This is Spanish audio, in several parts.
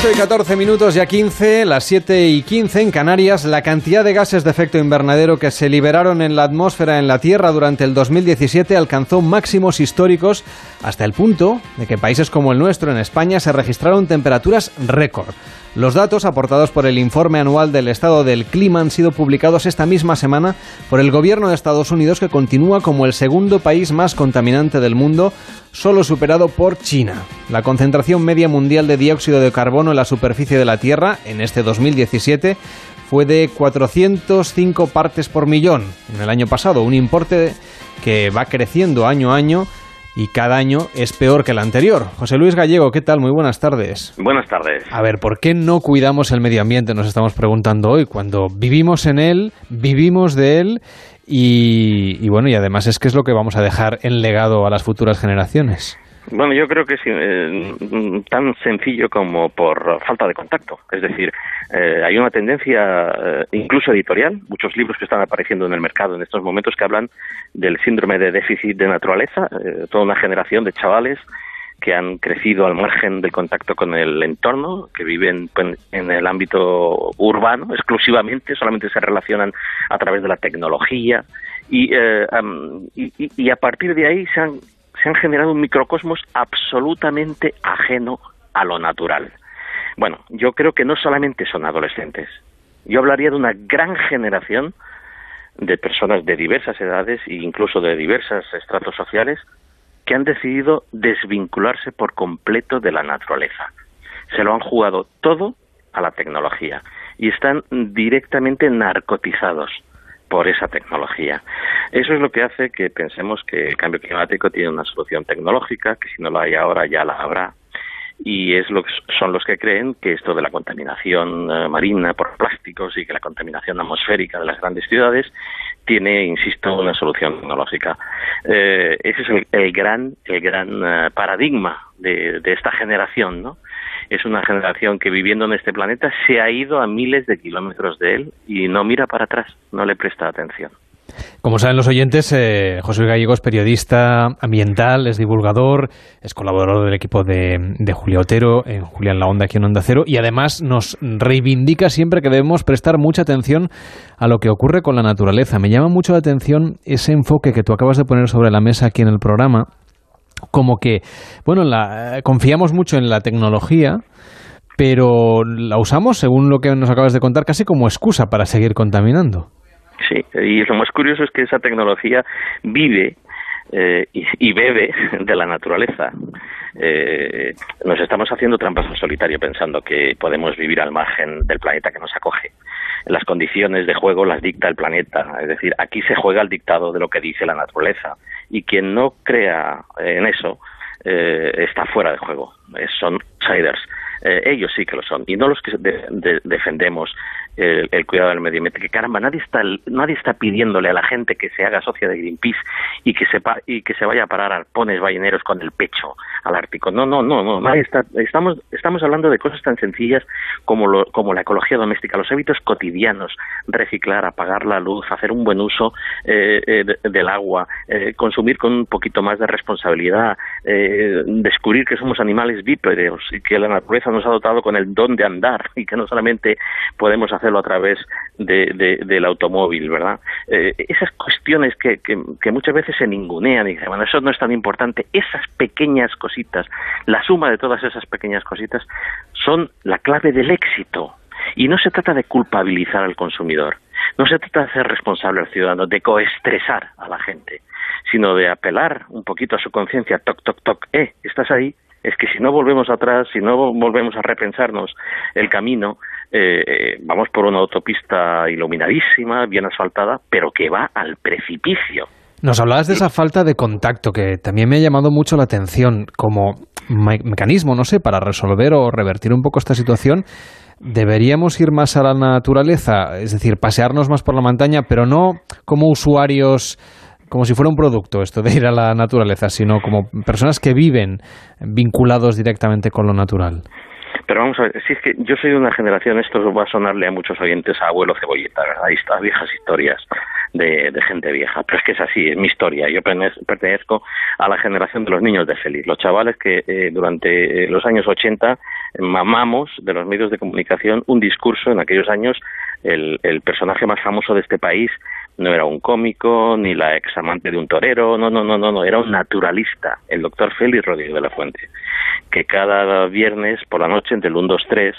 8 y 14 minutos, ya 15, las 7 y 15 en Canarias, la cantidad de gases de efecto invernadero que se liberaron en la atmósfera en la Tierra durante el 2017 alcanzó máximos históricos hasta el punto de que países como el nuestro, en España, se registraron temperaturas récord. Los datos aportados por el informe anual del estado del clima han sido publicados esta misma semana por el gobierno de Estados Unidos que continúa como el segundo país más contaminante del mundo, solo superado por China. La concentración media mundial de dióxido de carbono en la superficie de la Tierra en este 2017 fue de 405 partes por millón en el año pasado, un importe que va creciendo año a año y cada año es peor que el anterior. José Luis Gallego, ¿qué tal? Muy buenas tardes. Buenas tardes. A ver, ¿por qué no cuidamos el medio ambiente? Nos estamos preguntando hoy, cuando vivimos en él, vivimos de él y, bueno, y además es que es lo que vamos a dejar en legado a las futuras generaciones. Bueno, yo creo que es eh, tan sencillo como por falta de contacto. Es decir, eh, hay una tendencia, eh, incluso editorial, muchos libros que están apareciendo en el mercado en estos momentos que hablan del síndrome de déficit de naturaleza, toda una generación de chavales que han crecido al margen del contacto con el entorno, que viven en el ámbito urbano exclusivamente, solamente se relacionan a través de la tecnología y, y a partir de ahí se han se han generado un microcosmos absolutamente ajeno a lo natural. Bueno, yo creo que no solamente son adolescentes. Yo hablaría de una gran generación de personas de diversas edades e incluso de diversos estratos sociales que han decidido desvincularse por completo de la naturaleza. Se lo han jugado todo a la tecnología y están directamente narcotizados por esa tecnología. Eso es lo que hace que pensemos que el cambio climático tiene una solución tecnológica, que si no la hay ahora ya la habrá. Y es lo que son los que creen que esto de la contaminación eh, marina por plásticos y que la contaminación atmosférica de las grandes ciudades tiene, insisto, una solución tecnológica. Eh, ese es el, gran, el gran eh, paradigma de esta generación, ¿no? Es una generación que viviendo en este planeta se ha ido a miles de kilómetros de él y no mira para atrás, no le presta atención. Como saben los oyentes, eh, José Gallego es periodista ambiental, es divulgador, es colaborador del equipo de, de Julio Otero, en Julián La Onda aquí en Onda Cero, y además nos reivindica siempre que debemos prestar mucha atención a lo que ocurre con la naturaleza. Me llama mucho la atención ese enfoque que tú acabas de poner sobre la mesa aquí en el programa, como que, bueno, la, confiamos mucho en la tecnología, pero la usamos, según lo que nos acabas de contar, casi como excusa para seguir contaminando. Sí, y lo más curioso es que esa tecnología vive eh, y, bebe de la naturaleza. Eh, nos estamos haciendo trampas en solitario pensando que podemos vivir al margen del planeta que nos acoge. Las condiciones de juego las dicta el planeta, es decir, aquí se juega el dictado de lo que dice la naturaleza. Y quien no crea en eso eh, está fuera de juego, son outsiders. ellos sí que lo son, y no los que defendemos el, cuidado del medio ambiente, que caramba, nadie está, nadie está pidiéndole a la gente que se haga socia de Greenpeace y que, sepa, y que se vaya a parar arpones balleneros con el pecho al Ártico. No, no, no, no, nadie está, estamos, estamos hablando de cosas tan sencillas como, lo, como la ecología doméstica, los hábitos cotidianos, reciclar, apagar la luz, hacer un buen uso eh, eh, del agua, eh, consumir con un poquito más de responsabilidad, descubrir que somos animales bípedos y que la naturaleza nos ha dotado con el don de andar y que no solamente podemos hacer a través de, del automóvil, ¿verdad? Eh, esas cuestiones que, que, muchas veces se ningunean y dicen, bueno, eso no es tan importante, esas pequeñas cositas, la suma de todas esas pequeñas cositas son la clave del éxito. Y no se trata de culpabilizar al consumidor, no se trata de hacer responsable al ciudadano, de coestresar a la gente, sino de apelar un poquito a su conciencia, toc, toc, toc, eh, estás ahí, es que si no volvemos atrás, si no volvemos a repensarnos el camino, eh, vamos por una autopista iluminadísima, bien asfaltada, pero que va al precipicio. Nos hablabas de esa falta de contacto que también me ha llamado mucho la atención como mecanismo, no sé, para resolver o revertir un poco esta situación. Deberíamos ir más a la naturaleza, es decir, pasearnos más por la montaña, pero no como usuarios como si fuera un producto esto de ir a la naturaleza, sino como personas que viven vinculados directamente con lo natural. Pero vamos a ver, si es que yo soy de una generación, esto va a sonarle a muchos oyentes a abuelo cebolleta, ¿verdad? Está, viejas historias de, gente vieja, pero es que es así, es mi historia. Yo pertenezco a la generación de los niños de feliz, los chavales que eh, durante los años 80 mamamos de los medios de comunicación un discurso en aquellos años el, el personaje más famoso de este país no era un cómico ni la ex amante de un torero, no, no, no, no, no, era un naturalista, el doctor Félix Rodríguez de la Fuente, que cada viernes por la noche entre el 1, 2, 3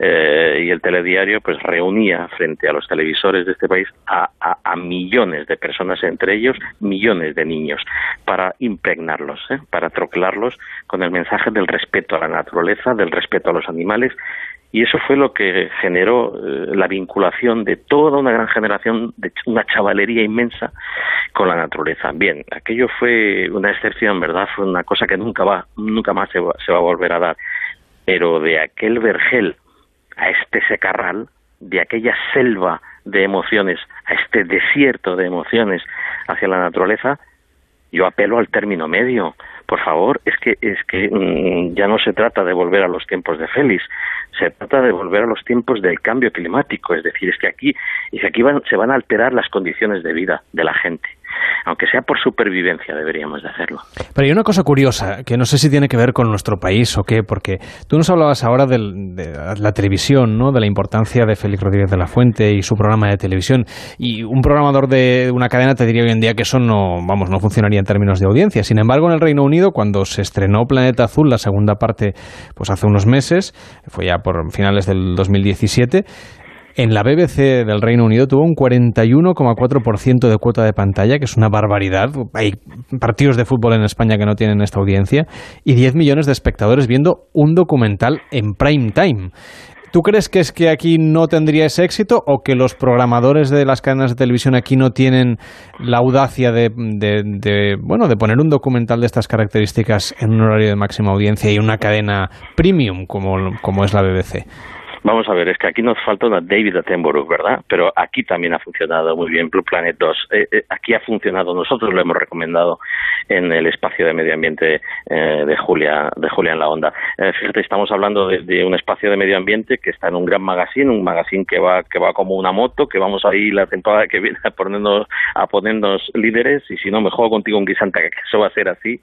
y el telediario pues reunía frente a los televisores de este país a, millones de personas, entre ellos millones de niños, para impregnarlos, ¿eh? para trocelarlos con el mensaje del respeto a la naturaleza, del respeto a los animales y eso fue lo que generó eh, la vinculación de toda una gran generación, de una chavalería inmensa con la naturaleza. Bien, aquello fue una excepción, ¿verdad? Fue una cosa que nunca va, nunca más se va, se va a volver a dar. Pero de aquel vergel a este secarral, de aquella selva de emociones a este desierto de emociones hacia la naturaleza, yo apelo al término medio. Por favor, es que es que mm, ya no se trata de volver a los tiempos de Félix, se trata de volver a los tiempos del cambio climático, es decir, es que aquí, es que aquí se van a alterar las condiciones de vida de la gente aunque sea por supervivencia, deberíamos de hacerlo. Pero hay una cosa curiosa, que no sé si tiene que ver con nuestro país o qué, porque tú nos hablabas ahora de la televisión, ¿no? de la importancia de Félix Rodríguez de la Fuente y su programa de televisión, y un programador de una cadena te diría hoy en día que eso no, vamos, no funcionaría en términos de audiencia. Sin embargo, en el Reino Unido, cuando se estrenó Planeta Azul, la segunda parte, pues hace unos meses, fue ya por finales del 2017, en la BBC del Reino Unido tuvo un 41,4% de cuota de pantalla, que es una barbaridad. Hay partidos de fútbol en España que no tienen esta audiencia, y 10 millones de espectadores viendo un documental en prime time. ¿Tú crees que es que aquí no tendría ese éxito o que los programadores de las cadenas de televisión aquí no tienen la audacia de, bueno, de poner un documental de estas características en un horario de máxima audiencia y una cadena premium como es la BBC? Vamos a ver, es que aquí nos falta una David Attenborough, ¿verdad? Pero aquí también ha funcionado muy bien Blue Planet 2. Eh, eh, aquí ha funcionado, nosotros lo hemos recomendado en el espacio de medio ambiente eh, de Julia de Julia en la Onda. fíjate, estamos hablando de, un espacio de medio ambiente que está en un gran magazine, un magazine que va que va como una moto, que vamos ahí la temporada que viene a ponernos a ponernos líderes y si no me juego contigo un guisante que eso va a ser así,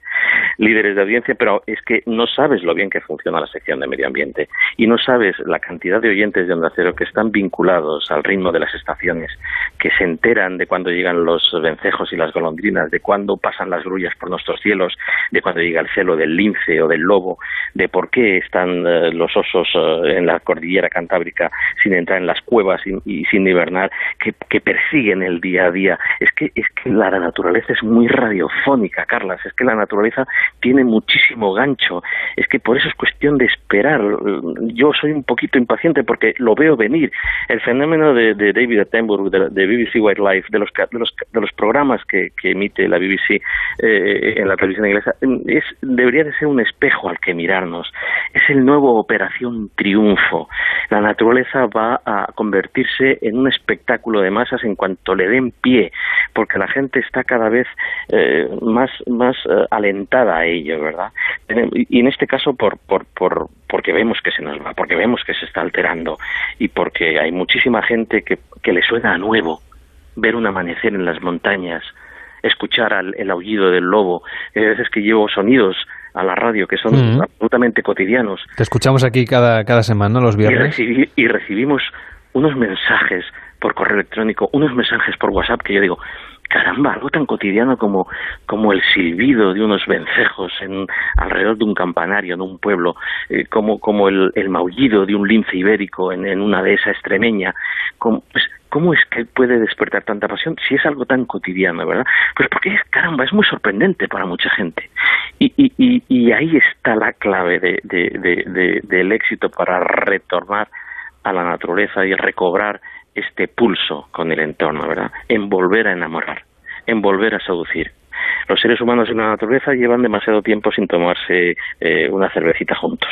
líderes de audiencia, pero es que no sabes lo bien que funciona la sección de medio ambiente y no sabes la cantidad de oyentes de Onda Cero que están vinculados al ritmo de las estaciones, que se enteran de cuando llegan los vencejos y las golondrinas, de cuándo pasan las grullas por nuestros cielos, de cuando llega el celo del lince o del lobo, de por qué están eh, los osos eh, en la cordillera cantábrica sin entrar en las cuevas y, sin hibernar, que, que, persiguen el día a día. Es que, es que la naturaleza es muy radiofónica, Carlas, es que la naturaleza tiene muchísimo gancho, es que por eso es cuestión de esperar. Yo soy un poquito impaciente porque lo veo venir. El fenómeno de, David Attenborough, de, BBC Wildlife, de los, de los, de programas que, emite la BBC eh, en la televisión inglesa, es, debería de ser un espejo al que mirarnos. Es el nuevo Operación Triunfo. La naturaleza va a convertirse en un espectáculo de masas en cuanto le den pie, porque la gente está cada vez eh, más, más eh, alentada a ello, ¿verdad? Y en este caso por, por, por, porque vemos que se nos va, porque vemos que se está alterando y porque hay muchísima gente que, que le suena a nuevo ver un amanecer en las montañas, escuchar el aullido del lobo. Hay veces que llevo sonidos a la radio que son absolutamente cotidianos. Te escuchamos aquí cada, cada semana, los viernes. y recibimos unos mensajes por correo electrónico, unos mensajes por WhatsApp que yo digo, caramba, algo tan cotidiano como, como el silbido de unos vencejos en, alrededor de un campanario en un pueblo, eh, como, como el, el, maullido de un lince ibérico en, en una dehesa extremeña, como, pues, ¿cómo es que puede despertar tanta pasión si es algo tan cotidiano, verdad? Pues porque, caramba, es muy sorprendente para mucha gente. Y, y, y, ahí está la clave de, de, de, del éxito para retornar a la naturaleza y recobrar este pulso con el entorno, ¿verdad? En volver a enamorar, en volver a seducir. Los seres humanos en la naturaleza llevan demasiado tiempo sin tomarse eh, una cervecita juntos.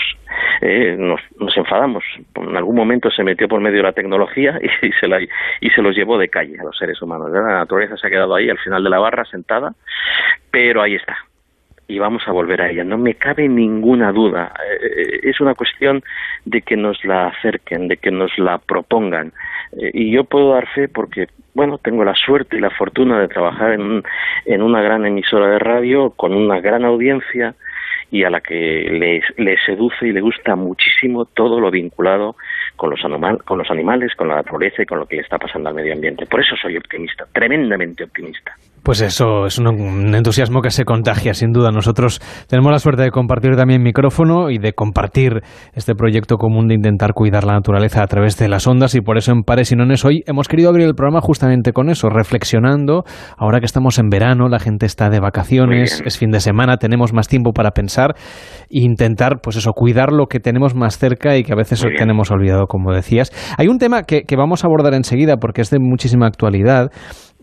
Eh, nos, enfadamos. En algún momento se metió por medio de la tecnología y, se la, y se los llevó de calle a los seres humanos. La naturaleza se ha quedado ahí al final de la barra sentada, pero ahí está y vamos a volver a ella. No me cabe ninguna duda. Eh, es una cuestión de que nos la acerquen, de que nos la propongan. Eh, y yo puedo dar fe porque, bueno, tengo la suerte y la fortuna de trabajar en, en una gran emisora de radio con una gran audiencia y a la que le, seduce y le gusta muchísimo todo lo vinculado con los, con los animales, con la naturaleza y con lo que le está pasando al medio ambiente. Por eso soy optimista, tremendamente optimista. Pues eso es un, entusiasmo que se contagia, sin duda. Nosotros tenemos la suerte de compartir también micrófono y de compartir este proyecto común de intentar cuidar la naturaleza a través de las ondas y por eso en Pares y Nones hoy hemos querido abrir el programa justamente con eso, reflexionando. Ahora que estamos en verano, la gente está de vacaciones, es fin de semana, tenemos más tiempo para pensar e intentar, pues eso, cuidar lo que tenemos más cerca y que a veces tenemos olvidado, como decías. Hay un tema que, vamos a abordar enseguida porque es de muchísima actualidad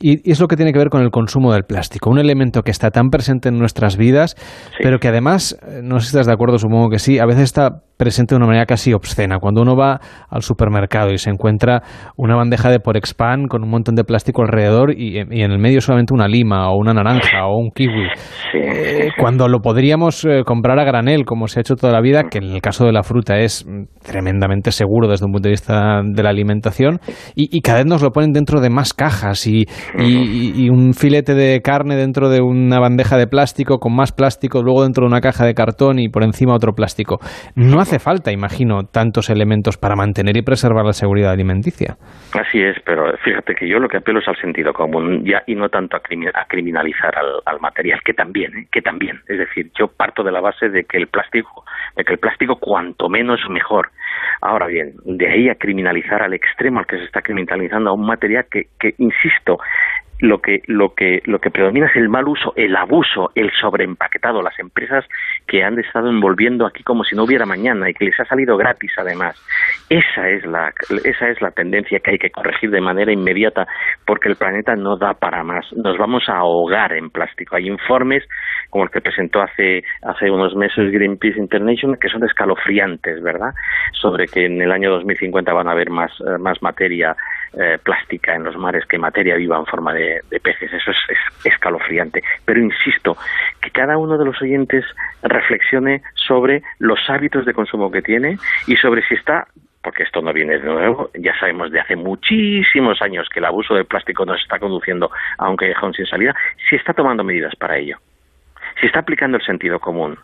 y, es lo que tiene que ver con el consumo del plástico, un elemento que está tan presente en nuestras vidas, pero que además, eh, no sé si estás de acuerdo, supongo que sí, a veces está presente de una manera casi obscena. Cuando uno va al supermercado y se encuentra una bandeja de por expand con un montón de plástico alrededor y, en el medio solamente una lima o una naranja o un kiwi, eh, cuando lo podríamos eh, comprar a granel, como se ha hecho toda la vida, que en el caso de la fruta es tremendamente seguro desde un punto de vista de la alimentación, y, cada vez nos lo ponen dentro de más cajas y, y, un filete de carne dentro de una bandeja de plástico con más plástico, luego dentro de una caja de cartón y por encima otro plástico. No hace falta, imagino, tantos elementos para mantener y preservar la seguridad alimenticia. Así es, pero fíjate que yo lo que apelo es al sentido común ya y no tanto a, criminalizar al, material, que también, ¿eh? que también. Es decir, yo parto de la base de que el plástico, de que el plástico cuanto menos mejor. Ahora bien, de ahí a criminalizar al extremo al que se está criminalizando a un material que, que insisto, lo que, lo que, lo que predomina es el mal uso, el abuso, el sobreempaquetado, las empresas que han estado envolviendo aquí como si no hubiera mañana y que les ha salido gratis además. Esa es la, esa es la tendencia que hay que corregir de manera inmediata porque el planeta no da para más. Nos vamos a ahogar en plástico. Hay informes como el que presentó hace, hace unos meses Greenpeace International que son escalofriantes, ¿verdad? Sobre que en el año 2050 van a haber más, eh, más materia eh, plástica en los mares que materia viva en forma de, peces. Eso es, escalofriante. Pero insisto, que cada uno de los oyentes reflexione sobre los hábitos de consumo que tiene y sobre si está porque esto no viene de nuevo, ya sabemos de hace muchísimos años que el abuso del plástico nos está conduciendo a un callejón sin salida, si está tomando medidas para ello, si está aplicando el sentido común,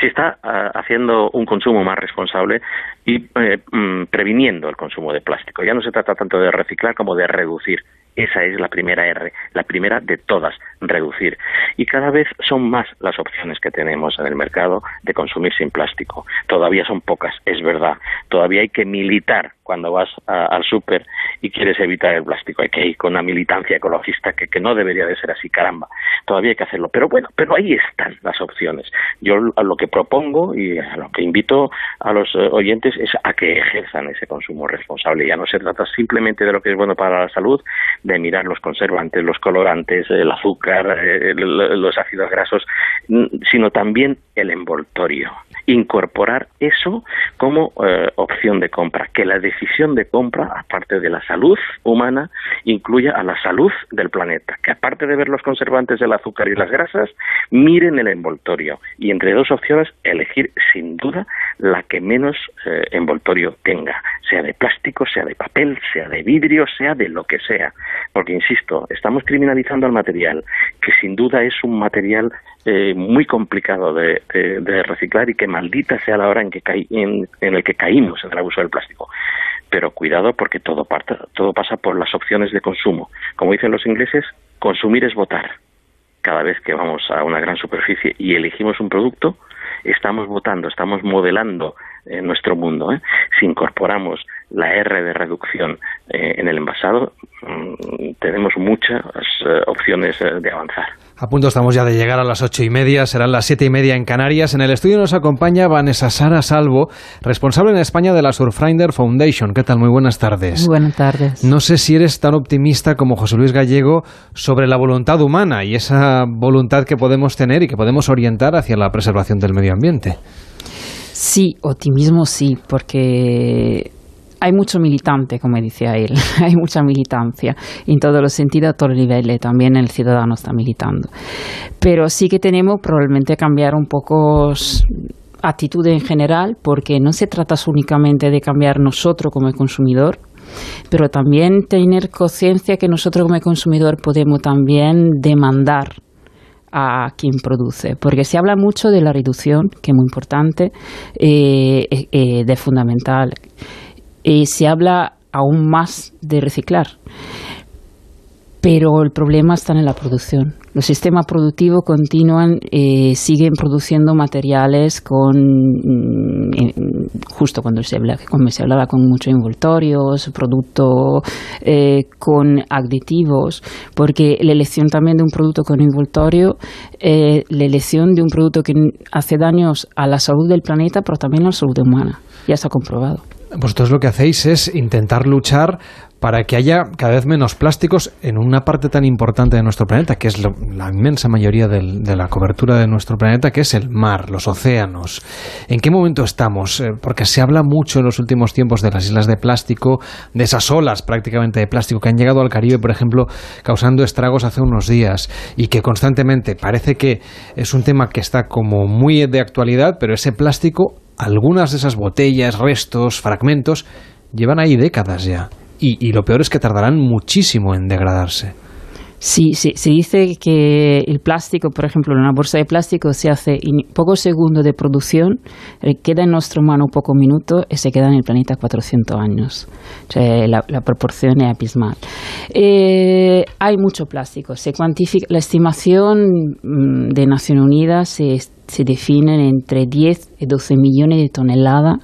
si está ah, haciendo un consumo más responsable y eh, mm, previniendo el consumo de plástico. Ya no se trata tanto de reciclar como de reducir. Esa es la primera R, la primera de todas, reducir. Y cada vez son más las opciones que tenemos en el mercado de consumir sin plástico. Todavía son pocas, es verdad. Todavía hay que militar cuando vas al súper y quieres evitar el plástico. Hay que ir con una militancia ecologista que, que, no debería de ser así, caramba. Todavía hay que hacerlo. Pero bueno, pero ahí están las opciones. Yo lo que propongo y a lo que invito a los eh, oyentes es a que ejerzan ese consumo responsable. Ya no se trata simplemente de lo que es bueno para la salud, de mirar los conservantes, los colorantes, el azúcar, eh, los ácidos grasos, sino también el envoltorio. Incorporar eso como eh, opción de compra, que la decisión de compra, aparte de la salud humana, incluya a la salud del planeta, que aparte de ver los conservantes del azúcar y las grasas, miren el envoltorio y entre dos opciones elegir sin duda la que menos eh, envoltorio tenga, sea de plástico, sea de papel, sea de vidrio, sea de lo que sea. Porque, insisto, estamos criminalizando al material, que sin duda es un material eh, muy complicado de, reciclar y que maldita sea la hora en, que en, el que caímos en el abuso del plástico. Pero cuidado porque todo, todo pasa por las opciones de consumo. Como dicen los ingleses, consumir es votar. Cada vez que vamos a una gran superficie y elegimos un producto, estamos votando, estamos modelando en eh, nuestro mundo. ¿eh? Si incorporamos la R de reducción eh, en el envasado, mm, tenemos muchas opciones de avanzar. A punto estamos ya de llegar a las ocho y media, serán las siete y media en Canarias. En el estudio nos acompaña Vanessa Sara Salvo, responsable en España de la Surfrider Foundation. ¿Qué tal? Muy buenas tardes. buenas tardes. No sé si eres tan optimista como José Luis Gallego sobre la voluntad humana y esa voluntad que podemos tener y que podemos orientar hacia la preservación del medio ambiente. Sí, optimismo sí, porque hay mucho militante, como decía él, hay mucha militancia. En todos los sentidos, a todos los niveles, también el ciudadano está militando. Pero sí que tenemos probablemente cambiar un poco actitud en general, porque no se trata únicamente de cambiar nosotros como consumidor, pero también tener conciencia que nosotros como consumidor podemos también demandar a quien produce, porque se habla mucho de la reducción, que es muy importante, eh, eh, de fundamental, y se habla aún más de reciclar pero el problema está en la producción. Los sistemas productivos continúan, eh, siguen produciendo materiales con, mm, justo cuando se, habla, cuando se hablaba con muchos envoltorios, productos eh, con aditivos, porque la elección también de un producto con envoltorio, eh, la elección de un producto que hace daños a la salud del planeta, pero también a la salud humana. Ya está comprobado. Vosotros lo que hacéis es intentar luchar para que haya cada vez menos plásticos en una parte tan importante de nuestro planeta, que es la inmensa mayoría de la cobertura de nuestro planeta, que es el mar, los océanos. ¿En qué momento estamos? Eh, porque se habla mucho en los últimos tiempos de las islas de plástico, de esas olas prácticamente de plástico que han llegado al Caribe, por ejemplo, causando estragos hace unos días y que constantemente parece que es un tema que está como muy de actualidad, pero ese plástico, algunas de esas botellas, restos, fragmentos, llevan ahí décadas ya y, lo peor es que tardarán muchísimo en degradarse. Sí, sí, se dice que el plástico, por ejemplo, una bolsa de plástico se hace en pocos segundos de producción, eh, queda en nuestra mano pocos minutos y se queda en el planeta 400 años. la, proporción es abismal. Eh, hay mucho plástico. Se cuantifica, la estimación mm, de Naciones Unidas se, define entre 10 y 12 millones de toneladas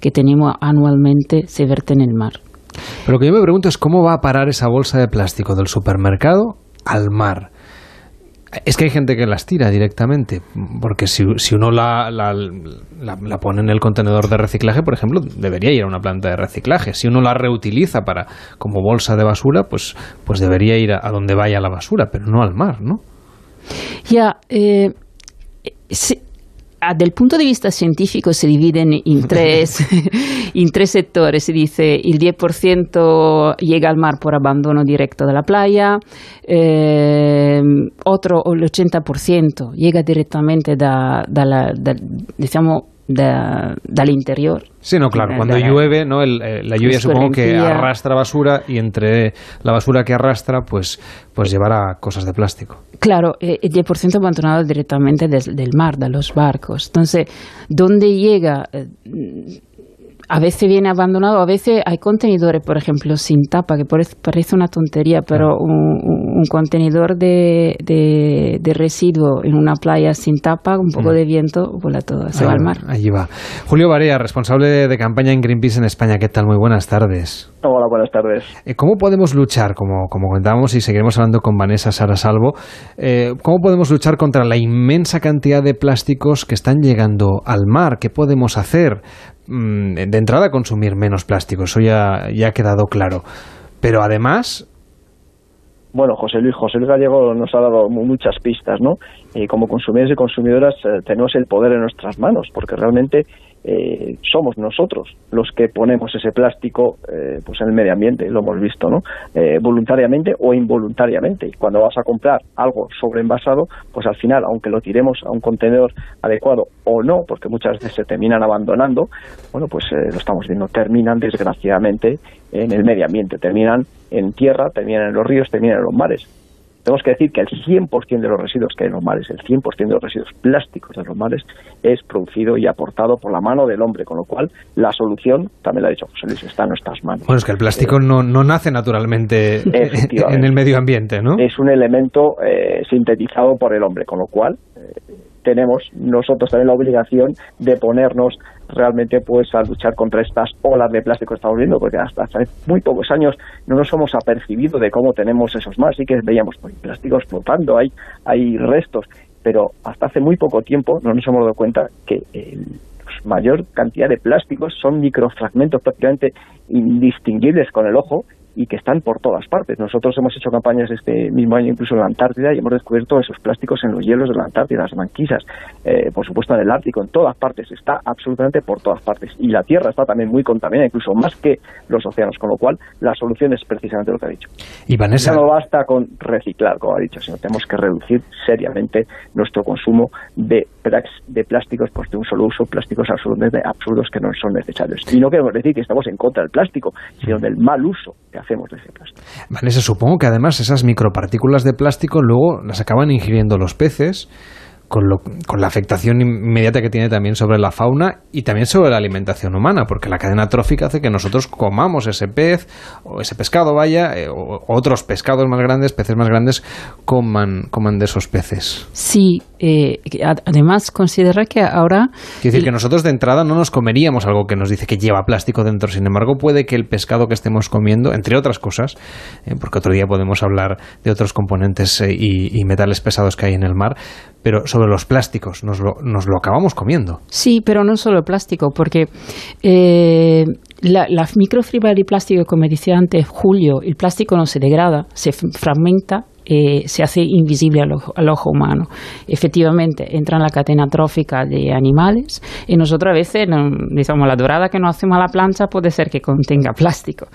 que tenemos anualmente se verten en el mar. Pero lo que yo me pregunto es cómo va a parar esa bolsa de plástico del supermercado al mar. Es que hay gente que las tira directamente, porque si, uno la, la, pone en el contenedor de reciclaje, por ejemplo, debería ir a una planta de reciclaje. Si uno la reutiliza para como bolsa de basura, pues, pues debería ir a, donde vaya la basura, pero no al mar, ¿no? Ya, eh, Ah, del punto de vista científico se dividen en tres, en tres sectores. Se dice el 10% llega al mar por abandono directo de la playa, eh, otro, el 80%, llega directamente da, da la, da, diciamo, del interior. Sí, no, claro. Cuando llueve, ¿no? Eh, la lluvia supongo que arrastra basura y entre la basura que arrastra, pues, pues llevará cosas de plástico. Claro, eh, el 10% abandonado directamente del mar, de los barcos. Entonces, ¿dónde llega? Eh, a veces viene abandonado, a veces hay contenedores, por ejemplo, sin tapa, que parece una tontería, pero un, contenedor de, de, residuo en una playa sin tapa, un poco mm. de viento, vuela todo, se va al mar. Allí va. Julio Barea, responsable de campaña en Greenpeace en España, ¿qué tal? Muy buenas tardes. Hola, buenas tardes. Eh, ¿Cómo podemos luchar, como, como comentábamos y seguiremos hablando con Vanessa Sarasalvo, eh, cómo podemos luchar contra la inmensa cantidad de plásticos que están llegando al mar? ¿Qué podemos hacer? Mm, de entrada, consumir menos plástico, eso ya, ya ha quedado claro. Pero además, bueno, José Luis, José Luis Gallego nos ha dado muchas pistas, ¿no? Y como consumidores y consumidoras eh, tenemos el poder en nuestras manos, porque realmente eh, somos nosotros los que ponemos ese plástico eh, pues en el medio ambiente, lo hemos visto, ¿no? Eh, voluntariamente o involuntariamente. Y cuando vas a comprar algo sobreenvasado, pues al final, aunque lo tiremos a un contenedor adecuado o no, porque muchas veces se terminan abandonando, bueno, pues lo estamos viendo, terminan desgraciadamente en el medio ambiente, terminan en tierra, terminan en los ríos, terminan en los mares tenemos que decir que el 100% de los residuos que hay en los mares, el 100% de los residuos plásticos de los mares, es producido y aportado por la mano del hombre, con lo cual la solución, también lo ha dicho José Luis, está en nuestras manos. Bueno, es que el plástico no, no, nace naturalmente en el medio ambiente, ¿no? Es un elemento eh, sintetizado por el hombre, con lo cual eh, tenemos nosotros también la obligación de ponernos realmente pues a luchar contra estas olas de plástico que estamos viendo, porque hasta hace muy pocos años no nos hemos apercibido de cómo tenemos esos más, sí que veíamos pues, plásticos flotando, hay, hay restos, pero hasta hace muy poco tiempo no nos hemos dado cuenta que el mayor cantidad de plásticos son microfragmentos prácticamente indistinguibles con el ojo y que están por todas partes. Nosotros hemos hecho campañas este mismo año incluso en la Antártida y hemos descubierto esos plásticos en los hielos de la Antártida, las manquisas, eh, por supuesto en el Ártico, en todas partes, está absolutamente por todas partes. Y la Tierra está también muy contaminada, incluso más que los océanos, con lo cual la solución es precisamente lo que ha dicho. Y Vanessa... no basta con reciclar, como ha dicho, sino tenemos que reducir seriamente nuestro consumo de, de plásticos pues, de un solo uso, plásticos absolutamente absurdos que no son necesarios. Y no queremos decir que estamos en contra del plástico, sino del mal uso que hacemos de ese plástico. Vanessa, supongo que además esas micropartículas de plástico luego las acaban ingiriendo los peces con, lo, con, la afectación inmediata que tiene también sobre la fauna y también sobre la alimentación humana, porque la cadena trófica hace que nosotros comamos ese pez o ese pescado, vaya, eh, o otros pescados más grandes, peces más grandes, coman, coman de esos peces. Sí, eh, además considera que ahora... Quiere decir que nosotros de entrada no nos comeríamos algo que nos dice que lleva plástico dentro, sin embargo puede que el pescado que estemos comiendo, entre otras cosas, eh, porque otro día podemos hablar de otros componentes eh, y, y metales pesados que hay en el mar, pero sobre los plásticos, nos lo, nos lo acabamos comiendo. Sí, pero no solo plástico, porque eh, la, la, microfibra de plástico, como decía antes Julio, el plástico no se degrada, se fragmenta eh, se hace invisible al ojo, al ojo, humano. Efectivamente, entra en la cadena trófica de animales y nosotros a veces, digamos, la dorada que nos hacemos a la plancha puede ser que contenga plástico.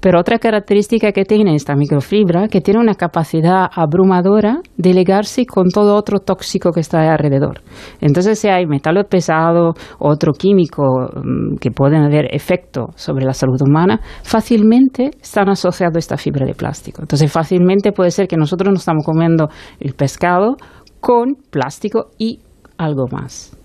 Pero otra característica que tiene esta microfibra, que tiene una capacidad abrumadora de ligarse con todo otro tóxico que está alrededor. Entonces, si hay metales pesados otro químico um, que pueden haber efecto sobre la salud humana, fácilmente están asociados a esta fibra de plástico. Entonces, fácilmente puede ser que nosotros nosotros nos estamos comiendo el pescado con plástico y algo más.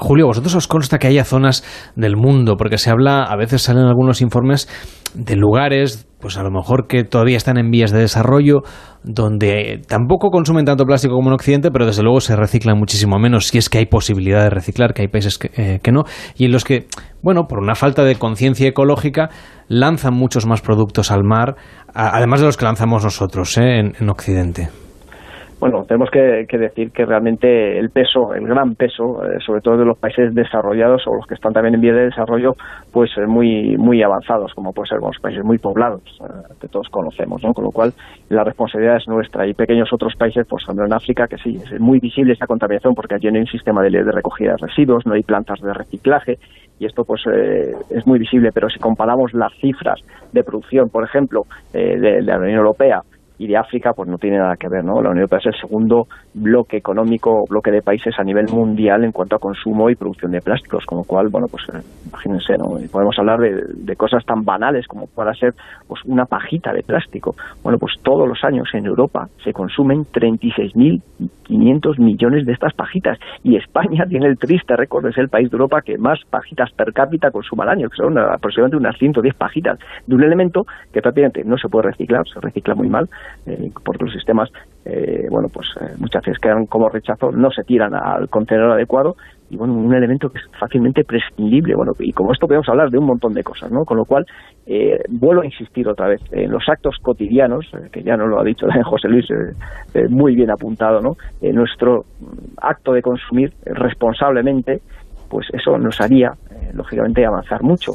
Julio, ¿vosotros os consta que haya zonas del mundo? Porque se habla, a veces salen algunos informes de lugares, pues a lo mejor que todavía están en vías de desarrollo, donde tampoco consumen tanto plástico como en Occidente, pero desde luego se reciclan muchísimo menos, si es que hay posibilidad de reciclar, que hay países que, eh, que no, y en los que, bueno, por una falta de conciencia ecológica, lanzan muchos más productos al mar, a, además de los que lanzamos nosotros ¿eh? en, en Occidente bueno, tenemos que, que, decir que realmente el peso, el gran peso, eh, sobre todo de los países desarrollados o los que están también en vías de desarrollo, pues eh, muy muy avanzados, como puede ser los países muy poblados, eh, que todos conocemos, ¿no? Con lo cual, la responsabilidad es nuestra. Y pequeños otros países, por ejemplo en África, que sí, es muy visible esta contaminación porque allí no hay un sistema de, recogida de residuos, no hay plantas de reciclaje, y esto pues eh, es muy visible, pero si comparamos las cifras de producción, por ejemplo, de la Unión Europea, y de África pues no tiene nada que ver, ¿no? La Unión Europea es el segundo bloque económico, bloque de países a nivel mundial en cuanto a consumo y producción de plásticos, con lo cual, bueno, pues eh, imagínense, ¿no? Podemos hablar de, de, cosas tan banales como pueda ser pues una pajita de plástico. Bueno, pues todos los años en Europa se consumen 36.500 millones de estas pajitas y España tiene el triste récord de ser el país de Europa que más pajitas per cápita consuma al año, que son aproximadamente unas 110 pajitas de un elemento que prácticamente no se puede reciclar, se recicla muy mal, eh, porque los sistemas, eh, bueno, pues eh, muchas veces quedan como rechazo, no se tiran al contenedor adecuado y bueno, un elemento que es fácilmente prescindible. Bueno, y como esto podemos hablar de un montón de cosas, ¿no? Con lo cual, eh, vuelvo a insistir otra vez, en los actos cotidianos, eh, que ya no lo ha dicho José Luis, muy bien apuntado, ¿no? nuestro acto de consumir responsablemente, pues eso nos haría, lógicamente, avanzar mucho.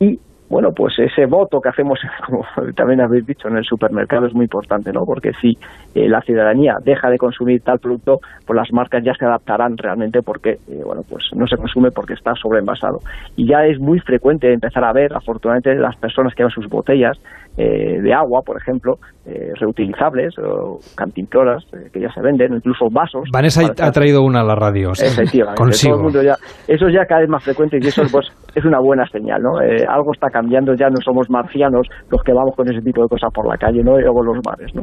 Y bueno, pues ese voto que hacemos, como también habéis dicho, en el supermercado es muy importante, ¿no? Porque si eh, la ciudadanía deja de consumir tal producto, pues las marcas ya se adaptarán realmente porque, eh, bueno, pues no se consume porque está sobreenvasado. Y ya es muy frecuente empezar a ver, afortunadamente, las personas que llevan sus botellas eh, de agua, por ejemplo, eh, reutilizables o cantimploras eh, que ya se venden, incluso vasos. Vanessa ha traído una a la radio. ¿sí? Efectivamente. Consigo. Todo el mundo ya, eso es ya cada vez más frecuente y eso pues, es una buena señal, ¿no? Eh, algo está cambiando, ya no somos marcianos los que vamos con ese tipo de cosas por la calle, ¿no? O los mares, ¿no?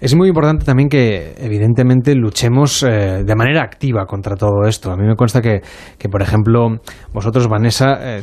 Es muy importante también que, evidentemente, luchemos eh, de manera activa contra todo esto. A mí me consta que, que por ejemplo, vosotros, Vanessa, eh,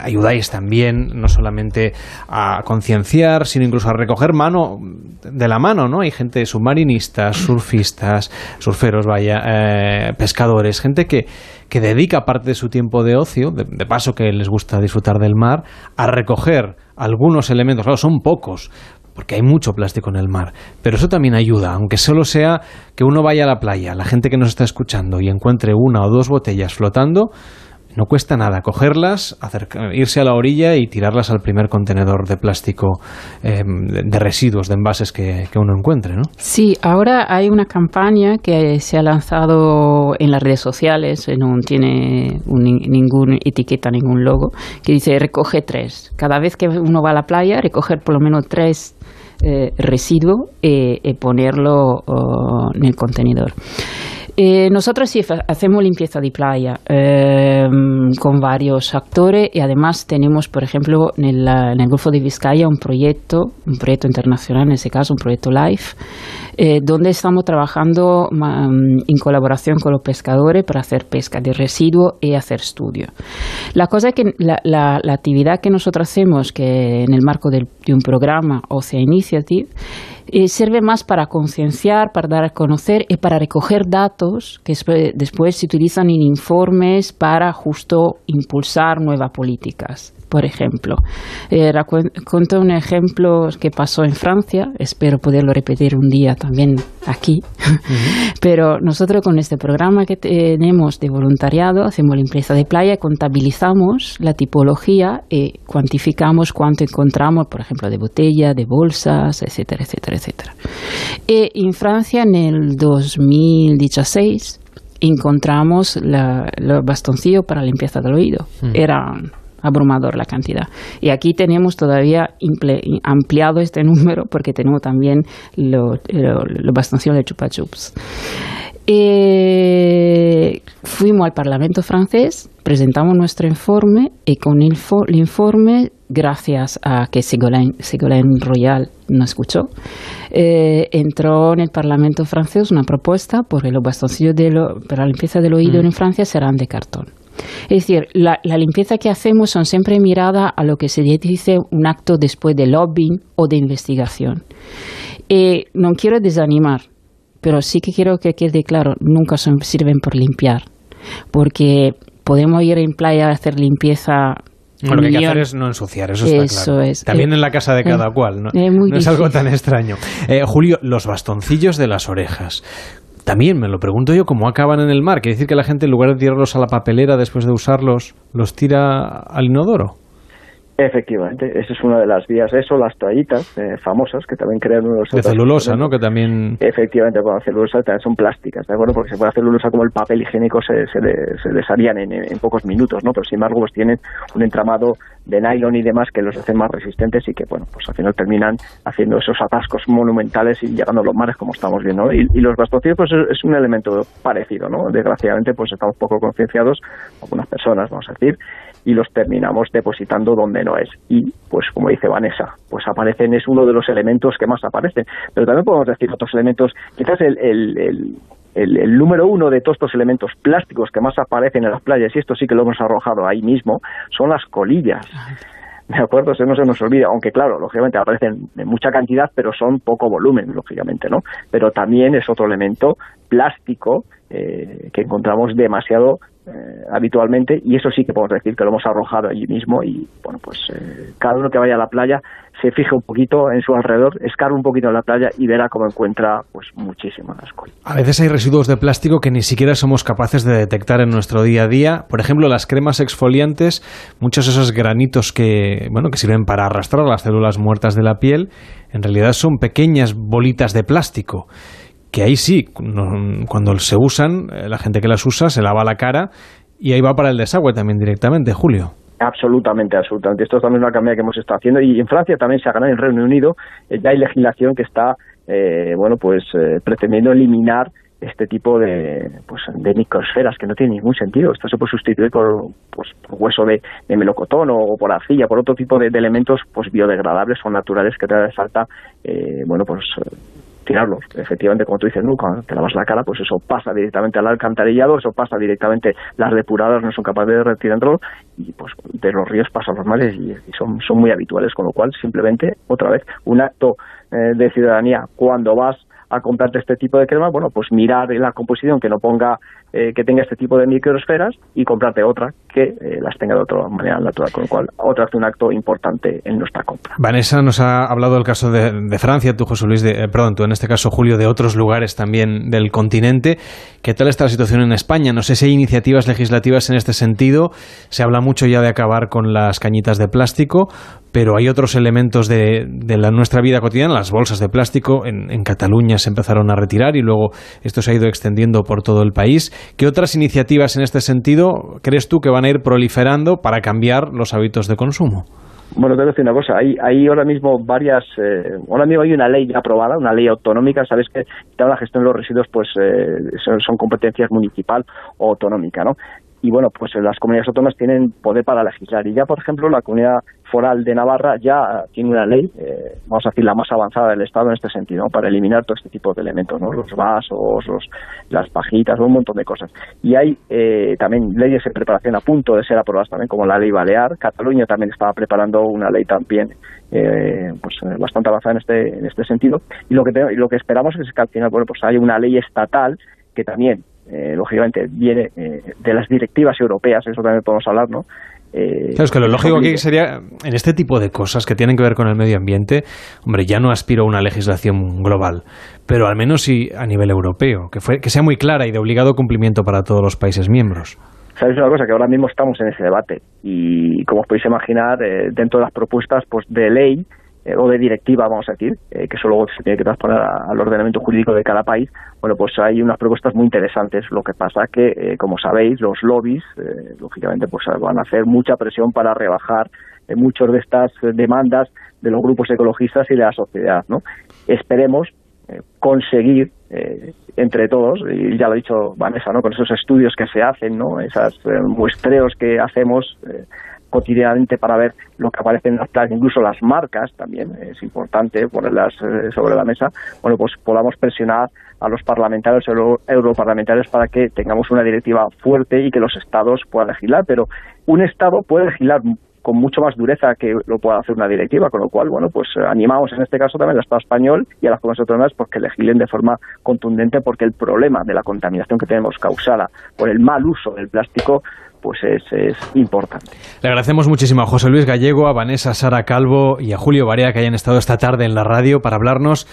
ayudáis también no solamente a concienciar, sino incluso a recoger mano de la mano, ¿no? Hay gente submarinistas, surfistas, surferos, vaya, eh, pescadores, gente que, que dedica parte de su tiempo de ocio, de, paso que les gusta disfrutar del mar, a recoger algunos elementos, son pocos, porque hay mucho plástico en el mar. Pero eso también ayuda, aunque solo sea que uno vaya a la playa, la gente que nos está escuchando, y encuentre una o dos botellas flotando, no cuesta nada cogerlas, acercar, irse a la orilla y tirarlas al primer contenedor de plástico eh, de, residuos, de envases que, uno encuentre, ¿no? Sí, ahora hay una campaña que se ha lanzado en las redes sociales, no tiene un, ninguna etiqueta, ningún logo, que dice recoge tres. Cada vez que uno va a la playa, recoger por lo menos tres eh, residuos y, y, ponerlo oh, en el contenedor. Eh, nosotros sí hacemos limpieza de playa eh, con varios actores y además tenemos, por ejemplo, en el, Golfo de Vizcaya un proyecto, un proyecto internacional en ese caso, un proyecto LIFE, eh, donde estamos trabajando en colaboración con los pescadores para hacer pesca de residuo y hacer estudio. La cosa es que la, actividad que nosotros hacemos, que en el marco de un programa Ocean Initiative, eh, sirve más para concienciar, para dar a conocer y para recoger datos que después se utilizan en informes para justo impulsar nuevas políticas por ejemplo. Eh, cuento un ejemplo que pasó en Francia, espero poderlo repetir un día también aquí, pero nosotros con este programa que tenemos de voluntariado hacemos limpieza de playa, contabilizamos la tipología y cuantificamos cuánto encontramos, por ejemplo, de botella, de bolsas, etcétera, etcétera, etcétera. Y en Francia en el 2016 encontramos los bastoncillos para limpieza del oído. Eran abrumador la cantidad. Y aquí tenemos todavía ampliado este número porque tenemos también los lo, bastoncillos de chupa chups. Eh, fuimos al Parlamento francés, presentamos nuestro informe y con el, informe, gracias a que Ségolène, Royal nos escuchó, eh, entró en el Parlamento francés una propuesta porque los bastoncillos de para la limpieza del oído mm. en Francia serán de cartón. Es decir, la, limpieza que hacemos son siempre mirada a lo que se dice un acto después de lobbying o de investigación. Eh, no quiero desanimar, pero sí que quiero que quede claro, nunca sirven por limpiar, porque podemos ir en playa a hacer limpieza lo que hay que hacer es no ensuciar, eso, está claro. Es. También eh, en la casa de cada eh, cual, ¿no? no es algo tan extraño. Julio, los bastoncillos de las orejas. También me lo pregunto yo, ¿cómo acaban en el mar? ¿Quiere decir que la gente en lugar de tirarlos a la papelera después de usarlos, los tira al inodoro? Efectivamente, esa es una de las vías. Eso, las toallitas eh, famosas que también crean unos. De celulosa, ¿no? Que también. Efectivamente, bueno, celulosa también son plásticas, ¿de acuerdo? Porque se puede hacer celulosa como el papel higiénico se, se, se desharían en, en, pocos minutos, ¿no? Pero sin embargo, pues tienen un entramado de nylon y demás que los hacen más resistentes y que, bueno, pues al final terminan haciendo esos atascos monumentales y llegando a los mares como estamos viendo. Y, los bastoncillos, pues es, un elemento parecido, ¿no? Desgraciadamente, pues estamos poco concienciados, algunas personas, vamos a decir, y los terminamos depositando donde no es. Y, pues como dice Vanessa, pues aparecen, es uno de los elementos que más aparecen. Pero también podemos decir otros elementos, quizás el, el, el número uno de todos estos elementos plásticos que más aparecen en las playas, y esto sí que lo hemos arrojado ahí mismo, son las colillas. ¿De acuerdo? Eso no se nos olvida, aunque claro, lógicamente aparecen en mucha cantidad, pero son poco volumen, lógicamente, ¿no? Pero también es otro elemento plástico eh, que encontramos demasiado eh, habitualmente y eso sí que podemos decir que lo hemos arrojado allí mismo y bueno pues eh, cada uno que vaya a la playa se fije un poquito en su alrededor, escarbe un poquito en la playa y verá cómo encuentra pues muchísimas cosas. A veces hay residuos de plástico que ni siquiera somos capaces de detectar en nuestro día a día. Por ejemplo, las cremas exfoliantes, muchos de esos granitos que bueno que sirven para arrastrar las células muertas de la piel, en realidad son pequeñas bolitas de plástico que ahí sí, cuando se usan, eh, la gente que las usa se lava la cara y ahí va para el desagüe también directamente, Julio. Absolutamente, absolutamente. Esto es también una cambia que hemos estado haciendo y en Francia también se ha ganado en Reino Unido. Eh, ya hay legislación que está, eh, bueno, pues pretendiendo eliminar este tipo de, pues, de microsferas que no tiene ningún sentido. Esto se puede sustituir por, pues, por hueso de, melocotón o, por arcilla, por otro tipo de, elementos pues biodegradables o naturales que te hace falta, bueno, pues tirarlos. Efectivamente, como tú dices, ¿no? cuando te lavas la cara, pues eso pasa directamente al alcantarillado, eso pasa directamente, las depuradas no son capaces de retirarlo y pues de los ríos pasan los males y, son, son muy habituales, con lo cual simplemente, otra vez, un acto eh, de ciudadanía cuando vas a comprarte este tipo de crema, bueno, pues mirar la composición que no ponga, eh, que tenga este tipo de microesferas y comprarte otra que eh, las tenga de otra manera natural, con lo cual otra hace un acto importante en nuestra compra. Vanessa nos ha hablado del caso de, Francia, tú José Luis, de, eh, perdón, tú en este caso Julio, de otros lugares también del continente. ¿Qué tal está la situación en España? No sé si hay iniciativas legislativas en este sentido. Se habla mucho ya de acabar con las cañitas de plástico, pero hay otros elementos de, la nuestra vida cotidiana, las bolsas de plástico. En, Cataluña se empezaron a retirar y luego esto se ha ido extendiendo por todo el país. ¿Qué otras iniciativas en este sentido crees tú que van a ir proliferando para cambiar los hábitos de consumo? Bueno, te voy a decir una cosa. Hay, hay ahora mismo varias. Eh, ahora mismo hay una ley aprobada, una ley autonómica. Sabes que toda la gestión de los residuos pues eh, son, son, competencias municipal o autonómica, ¿no? Y bueno, pues las comunidades autónomas tienen poder para legislar. Y ya, por ejemplo, la comunidad foral de Navarra ya tiene una ley, eh, vamos a decir, la más avanzada del Estado en este sentido, para eliminar todo este tipo de elementos, ¿no? los vasos, los, las pajitas, un montón de cosas. Y hay eh, también leyes en preparación a punto de ser aprobadas también, como la ley Balear. Cataluña también estaba preparando una ley también eh, pues bastante avanzada en este, en este sentido. Y lo que, lo que esperamos es que al final, bueno, pues haya una ley estatal que también eh, lógicamente viene eh, de las directivas europeas, eso también podemos hablar, ¿no? Eh, claro, es que lo lógico aquí sería, en este tipo de cosas que tienen que ver con el medio ambiente, hombre, ya no aspiro a una legislación global, pero al menos sí a nivel europeo, que, fue, que sea muy clara y de obligado cumplimiento para todos los países miembros. Sabéis una cosa, que ahora mismo estamos en ese debate y como os podéis imaginar, dentro de las propuestas pues de ley eh, o de directiva, vamos a decir, eh, que eso luego se tiene que transponer al ordenamiento jurídico de cada país, bueno, pues hay unas propuestas muy interesantes. Lo que pasa que, eh, como sabéis, los lobbies, lógicamente, pues van a hacer mucha presión para rebajar muchas de estas demandas de los grupos ecologistas y de la sociedad, ¿no? Esperemos conseguir entre todos, y ya lo ha dicho Vanessa, ¿no? con esos estudios que se hacen, ¿no? esos muestreos que hacemos cotidianamente para ver lo que aparece en las playas, incluso las marcas también, es importante ponerlas eh, sobre la mesa, bueno, pues podamos presionar a los parlamentarios, europarlamentarios, para que tengamos una directiva fuerte y que los estados puedan legislar, pero un estado puede legislar con mucho más dureza que lo pueda hacer una directiva, con lo cual, bueno, pues eh, animamos en este caso también al Estado español y a las comunidades autónomas porque legislen de forma contundente porque el problema de la contaminación que tenemos causada por el mal uso del plástico pues es, es, importante. Le agradecemos muchísimo a José Luis Gallego, a Vanessa Sara Calvo y a Julio Barea que hayan estado esta tarde en la radio para hablarnos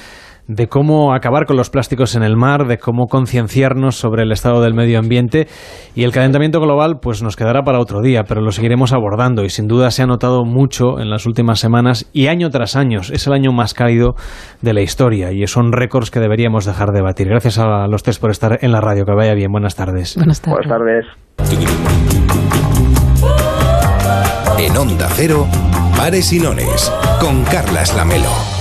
de cómo acabar con los plásticos en el mar, de cómo concienciarnos sobre el estado del medio ambiente y el calentamiento global, pues nos quedará para otro día, pero lo seguiremos abordando y sin duda se ha notado mucho en las últimas semanas y año tras año. Es el año más cálido de la historia y son récords que deberíamos dejar de batir. Gracias a los tres por estar en la radio. Que vaya bien. Buenas tardes. Buenas tardes. Buenas tardes. En Onda Cero, Pares y Nones, con Carlas Lamelo.